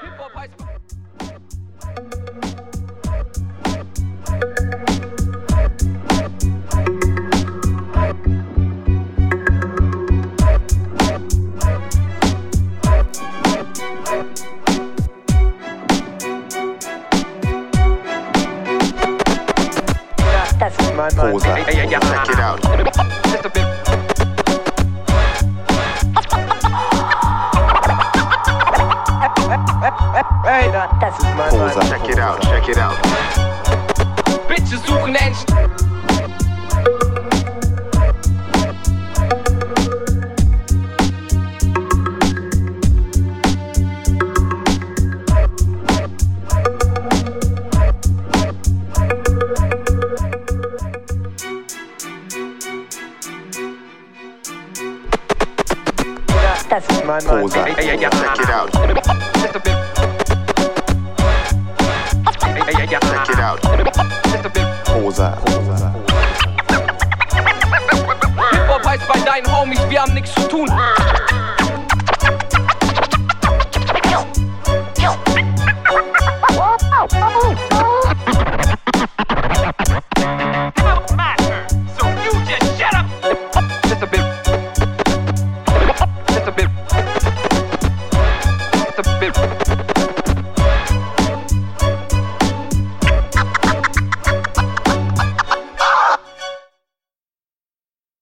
Hip-Hop heißt... Das ist mein Prosa. Check it out. Hey, da- das ist mein. Check it out. Check it out. Bitches suchen Engine. Das ist mein Prosa. Ey, ey, ey, Check it out. Hip-Hop heißt bei deinen Homies, wir haben nichts zu tun. bit